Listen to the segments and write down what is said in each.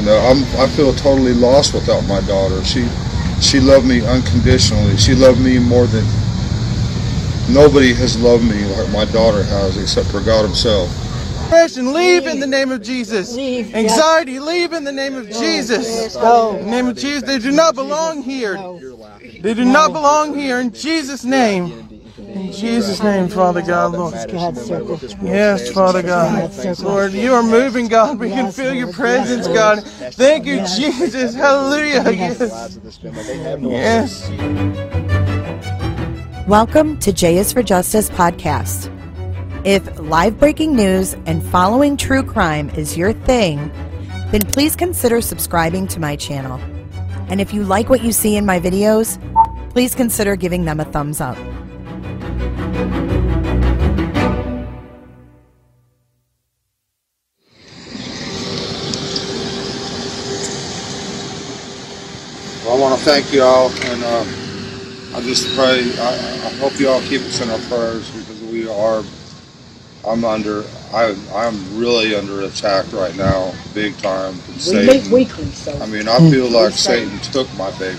And uh, I'm, I feel totally lost without my daughter. She she loved me unconditionally. She loved me more than nobody has loved me like my daughter has, except for God Himself. Depression, leave in the name of Jesus. Anxiety, leave in the name of Jesus. In the name of Jesus, they do not belong here. They do not belong here in Jesus' name. In Jesus' name, Father God, Lord. Yes, Father God. Lord, you are moving, God. We can feel your presence, God. Thank you, Jesus. Hallelujah. Yes. Yes. Welcome to J is for Justice podcast. If live breaking news and following true crime is your thing, then please consider subscribing to my channel. And if you like what you see in my videos, please consider giving them a thumbs up. Thank you all, and uh, I just pray. I, I hope you all keep us in our prayers because we are. I'm under. I, I'm really under attack right now, big time from We Satan. meet weekly, so. I mean, I feel like Satan took my baby.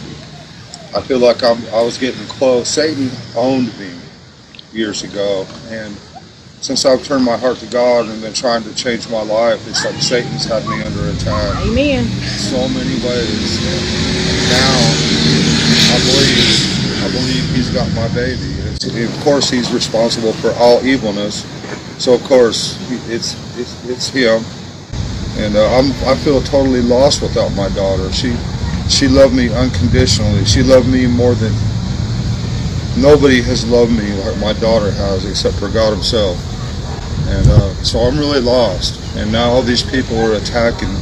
I feel like I'm, I was getting close. Satan owned me years ago, and since I've turned my heart to God and been trying to change my life, it's like Satan's had me under attack Amen. so many ways. And now believe, I believe he's got my baby. Of course, he's responsible for all evilness. So of course, it's it's, it's him. And uh, I'm I feel totally lost without my daughter. She she loved me unconditionally. She loved me more than nobody has loved me like my daughter has, except for God Himself. And uh, so I'm really lost. And now all these people are attacking,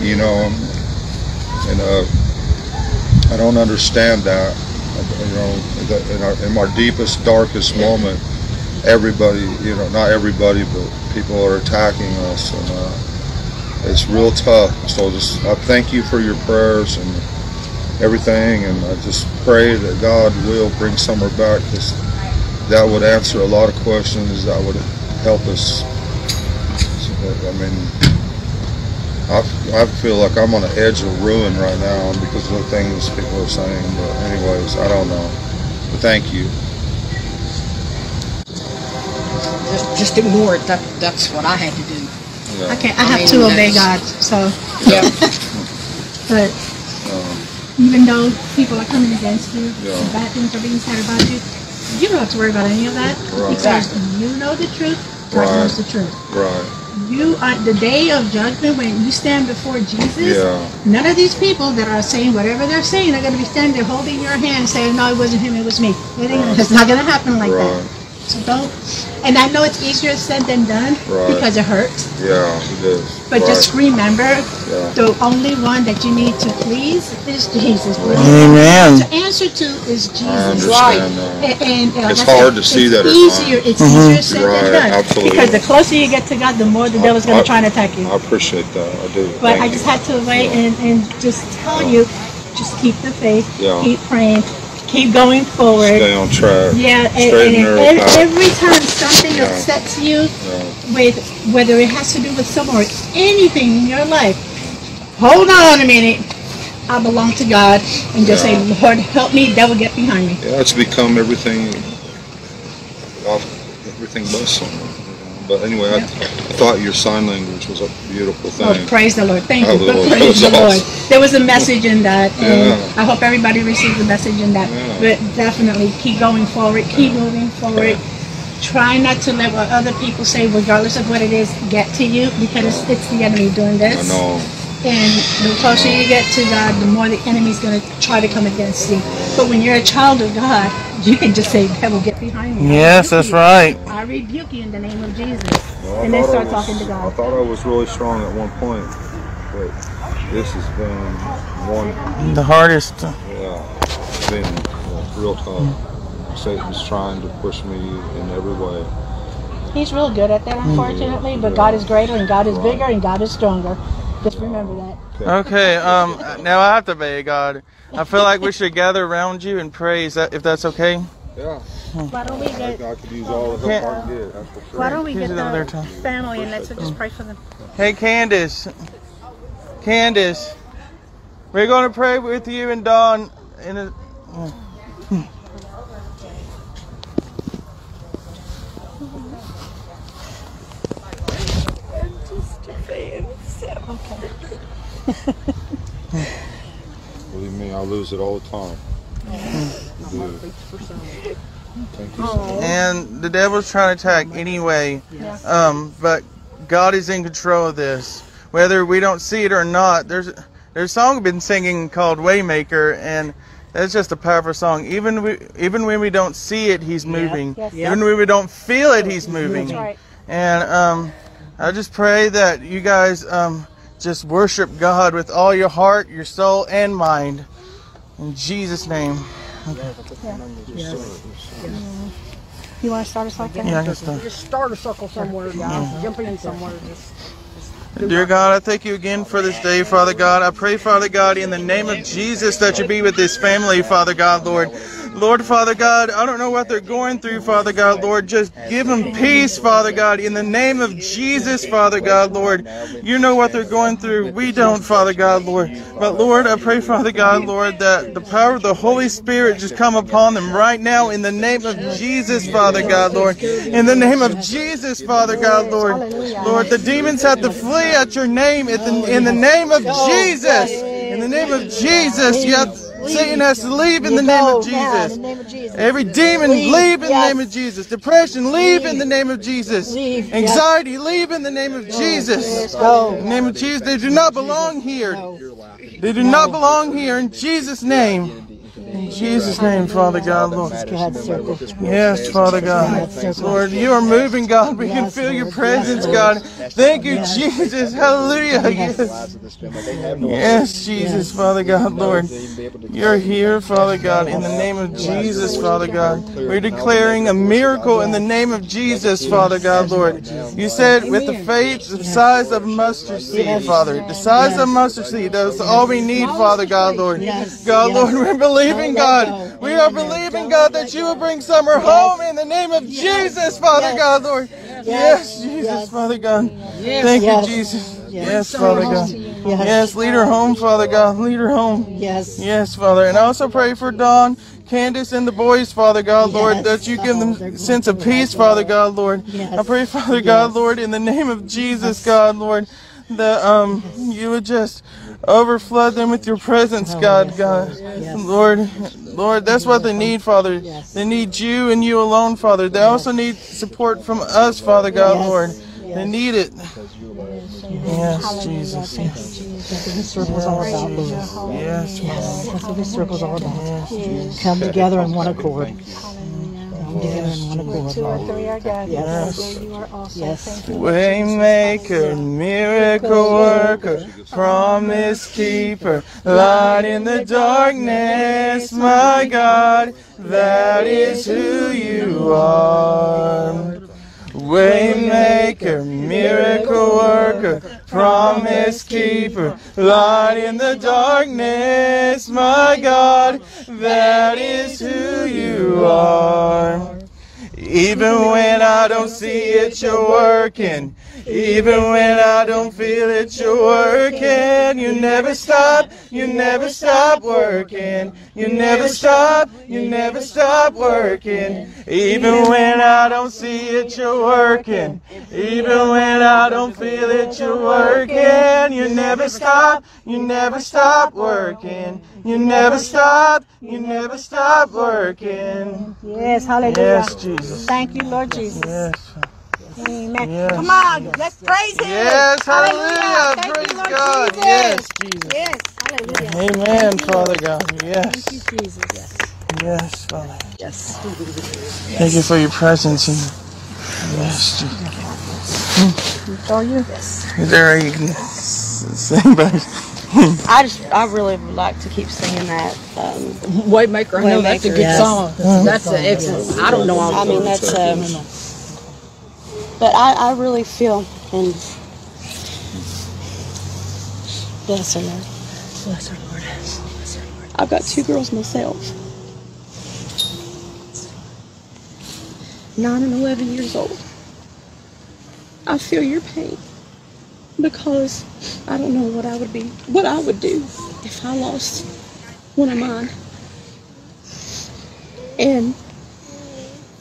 you know, and uh, I don't understand that. You know, in, our, in our deepest, darkest moment, everybody, you know, not everybody, but people are attacking us, and uh, it's real tough. So just, I thank you for your prayers and everything, and I just pray that God will bring Summer back, because that would answer a lot of questions. That would help us. So, I mean, I, I feel like I'm on the edge of ruin right now because of the things people are saying. But anyways, I don't know. But thank you. Just, just ignore it. That, that's what I had to do. Yeah. I can't. I I have mean, to obey God. So, Yeah. but Um, even though people are coming against you, Yeah. bad things are being said about you, you don't have to worry about any of that Right. because you know the truth. God Right. knows the truth. right. You are the day of judgment when you stand before Jesus. Yeah. None of these people that are saying whatever they're saying are going to be standing there holding your hand, saying, "No, it wasn't him. It was me." It Right. It's not going to happen like Right. that. So don't. And I know it's easier said than done Right. because it hurts. Yeah, it is. But right. just remember, Yeah. the only one that you need to please is Jesus. Amen. The answer to is I Jesus. understand that. And, and, uh, It's hard to see it's that at Easier, times. it's easier said Right, than done. absolutely. Because the closer you get to God, the more the devil's going to try and attack you. I appreciate that. I do. But Thank I you. just had to wait Yeah. and, and just tell you, just keep the faith, Yeah. keep praying, keep going forward. Stay on track. Yeah, and, and and narrow ev- path. every time something Yeah. upsets you, Yeah. with whether it has to do with someone or anything in your life, hold on a minute. I belong to God, and just Yeah. say, Lord, help me. Devil, get behind me. Yeah, it's become everything off everything but know. But anyway, I, I thought your sign language was a beautiful Oh, thing. praise the Lord. Thank you. But praise the That was Lord. There was a message in that, and Yeah. I hope everybody received the message in that. Yeah. But definitely keep going forward, keep moving forward. Try not to let what other people say, regardless of what it is, get to you because it's, it's the enemy doing this. I know. And the closer you get to God, the more the enemy's going to try to come against you. But when you're a child of God, You can just say, devil, get behind me. Yes, that's you. right. I rebuke you in the name of Jesus. Well, and then start was- talking to God. I thought I was really strong at one point, but this has been one, The hardest. yeah, it's been real tough. Satan's trying to push me in every way. He's real good at that, unfortunately, but God is greater and God is bigger and God is stronger. Just remember that. Okay, um, now I have to obey God. I feel like we should gather around you and pray. Is that if that's okay? Yeah, Why don't we get I could use all the help I can get. That's for sure. why don't we get the family and let's just pray for them. Hey, Candus. Candus, we're going to pray with you and Don. In a, Believe me, I lose it all the time. I do. So and the devil's trying to attack anyway. Um, but God is in control of this, whether we don't see it or not. There's there's a song I've been singing called Waymaker, and that's just a powerful song. Even we, even when we don't see it, He's moving. Yes. Even when we don't feel it, He's moving. That's right. And um, I just pray that you guys um, just worship God with all your heart, your soul, and mind. In Jesus' name. You want to start us like that? Yeah, I can start. Just start a circle somewhere, guys. Jump in somewhere. Just Dear God, I thank you again for this day, Father God. I pray, Father God, in the name of Jesus, that you be with this family, Father God, Lord. Lord, Father God, I don't know what they're going through, Father God, Lord. Just give them peace, Father God, in the name of Jesus, Father God, Lord. You know what they're going through. We don't, Father God, Lord. But Lord, I pray, Father God, Lord, that the power of the Holy Spirit just come upon them right now in the name of Jesus, Father God, Lord. In the name of Jesus, Father God, Lord. Lord, the demons have to flee at your name in the, in the name of Jesus. In the name of Jesus, you have, Satan has to leave in the name of Jesus. Every demon, leave in the name of Jesus. Depression, leave in the name of Jesus. Anxiety, leave in the name of Jesus. In the name of Jesus, they do not belong here. They do not belong here in Jesus' name. In Jesus' name, Father God, Lord. Yes, Father God. Lord, you are moving, God. We can feel your presence, God. Thank you, Jesus. Hallelujah. Yes. Yes, Jesus, Father God, Lord. You're here, Father God, in the name of Jesus, Father God. We're declaring a miracle in the name of Jesus, Father God, Lord. You said with the faith the size of mustard seed, Father. The size of mustard seed, that's all we need, Father God, Lord. God, Lord, we're believing, God. We are believing, God, that you will bring Summer home in the name of Jesus, Father God, Lord. Yes, Jesus, Father God. Thank you, Jesus. Yes, Father God. Yes, lead her home, Father God. Lead her home. yes. Yes, Father. And I also pray for Don, Candus, and the boys, Father God, Lord, Yes. that you give them a sense of peace, Father God, Lord. I pray, Father God, Lord, in the name of Jesus, God, Lord, that um you would just overflood them with your presence, God, God. Lord, Lord, that's what they need, Father. They need you and you alone, Father. They also need support from us, Father God, Lord. They need it. Yes, Jesus. Yes, That's what this circle's all about, Lord. yes, Father. That's what this circle's all about. Come together in one accord. Come together in one accord, Two or three are gathered. Yes. You are also. Yes. Waymaker, miracle worker, promise keeper, light in the darkness, my God, that is who you are. Waymaker, miracle worker, promise keeper, light in the darkness, my God, that is who you are. Even when I don't see it, you're working. Even when I don't feel it, you're working. You never stop, you never stop working. You never stop, you never stop working. Even when I don't see it, you're working. Even when I don't feel it, you're working. You never stop, you never stop working. You never stop, you never stop working. Yes, hallelujah. Yes, Jesus. Thank you, Lord Jesus. Yes. Amen. Yes. Come on, let's praise Him. Yes, hallelujah. Thank Praise you, Lord God. Jesus. Yes, Jesus. Yes, hallelujah. Amen, Father God. Yes. Thank you, Jesus. Yes, Father. Yes. Thank you for your presence and yes. Are you? Is there a you can sing by I just, I really would like to keep singing that. Um, Waymaker, I know that's a good yes. song. That's an excellent. I don't know I mean, that's, um, but I, I really feel, and bless her, Lord. Bless her, Lord. I've got two girls myself. Nine and eleven years old. I feel your pain because I don't know what I would be, what I would do if I lost one of mine. And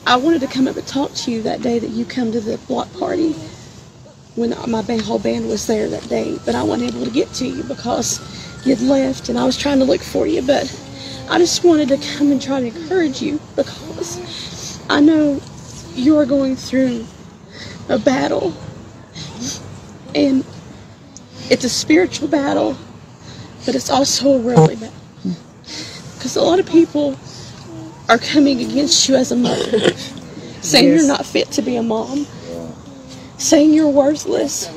I wanted to come up and talk to you that day that you come to the block party when my band, whole band was there that day, but I wasn't able to get to you because you'd left and I was trying to look for you, but I just wanted to come and try to encourage you because I know you're going through a battle and it's a spiritual battle, but it's also a worldly battle. Because a lot of people are coming against you as a mother, saying you're not fit to be a mom, saying you're worthless.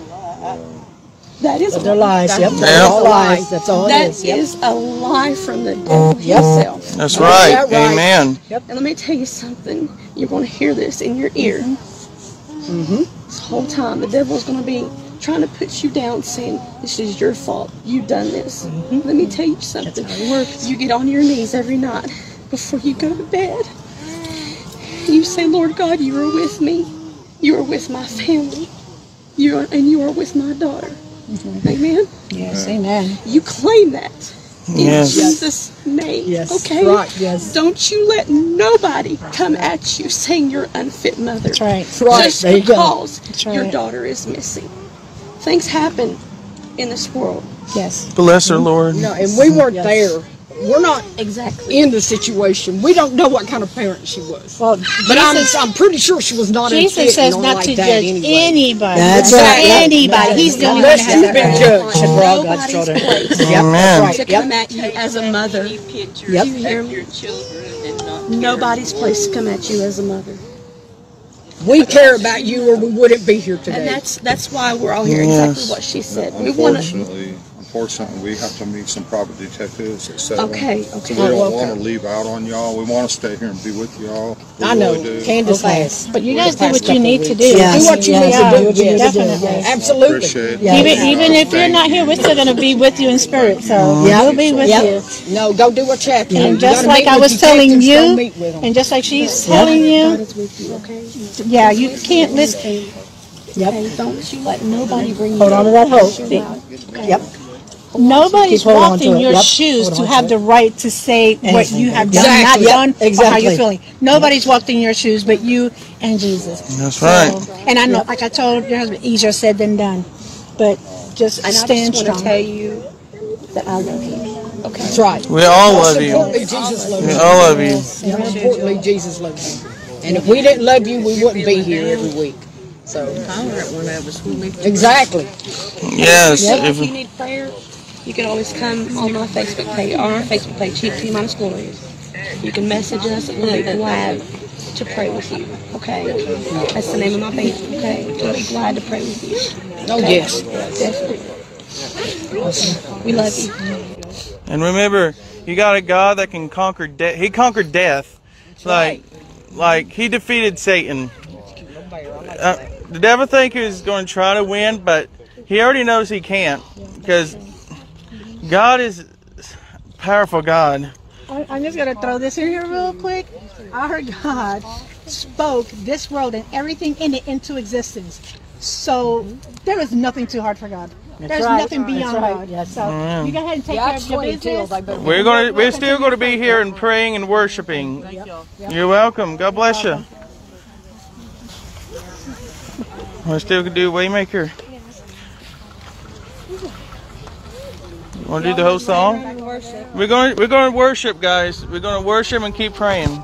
That is a lie. They're lies. Yep. Yeah. They're all lies. That's all it that is. Yep. is a lie from the devil Yep. himself. That's right. that right? Amen. And let me tell you something. You're going to hear this in your ear. Mm-hmm. This whole time, the devil's going to be trying to put you down, saying, This is your fault. You've done this. Mm-hmm. Let me tell you something. It works. You get on your knees every night before you go to bed. You say, Lord God, you are with me. You are with my family. You are, and you are with my daughter. Mm-hmm. Amen. Yes. Amen. You claim that in Yes. Jesus' name. Yes. Okay. Right. Yes. Don't you let nobody come at you saying you're unfit mother. That's right. That's right. Just There you go. because That's your daughter is missing. Things happen in this world. Yes. Bless her, Lord. No, and we weren't Yes. there. We're not Exactly. in the situation. We don't know what kind of parent she was. Well, But I'm, I'm pretty sure she was not Jesus unfit says not like to that judge anyway. anybody. That's right. Yep. Anybody. He's the only one Unless that you've has been that. judged. we're all God's Nobody's children. place Yep. Amen. That's to right. Yep. come at you as a mother. Yep. You hear me? Nobody's place to come at you as a mother. We care about you or we wouldn't be here today. And that's that's why we're all here. Yes. Exactly what she said. We want to. Unfortunately, unfortunately, we have to meet some private detectives at seven. Okay, So okay. we don't want okay. to leave out on y'all. We want to stay here and be with y'all. We I know. really do. Candus Okay. has. But you guys do what you need to do. Yes. Do what you Yes. need to Yeah. do. Do what you need Yes. to do. Definitely. Absolutely. Appreciate it. Yeah. Even, even if you're not here, we're still going to be with you in spirit. So Yep. we'll be with Yep. you. No, go do what you have to. And You just gotta like meet I with was your telling captains, go you, meet with 'em. and just like she's telling you, yeah, you can't listen. Yep. Okay, don't you let nobody bring you Hold on to that hope. Yep. Nobody's Keep on walked to in it. your Yep. shoes Hold to on have to the right to say what Anything. you have done, Exactly. not Yep. done, or how you're feeling. Nobody's walked in your shoes but you and Jesus. That's right. And I know, like I told your husband, easier said than done. But just And I stand just want to strong. tell you that I love you. Okay. That's right. We all Most love you. importantly, Jesus loves We you. all love you. More importantly, Jesus loves you. And if we didn't love you, we wouldn't be here every week. So exactly. Yes. If you If, need prayer, you can always come on my Facebook page, on our Facebook page, T minus Glorious. You can message us, and we'll be glad to pray with you. Okay, that's the name of my page. Okay, we'll be glad to pray with you. Oh yes. Definitely. We love you. and remember, you got a God that can conquer death. He conquered death. Like, like he defeated Satan. Uh, the devil think he's going to try to win, but he already knows he can't because God is powerful God. I- I'm just gonna throw this in here real quick. Our God spoke this world and everything in it into existence. So there is nothing too hard for God. There's right. nothing beyond right. God. Yes. So mm. you go ahead and take Yeah, care of your 22. business. They better We're gonna, we're still going to be here and praying and worshiping. You're welcome. God bless you. We're still gonna do Waymaker. Want to do the whole song? We're going, we're going to worship, guys. We're going to worship and keep praying.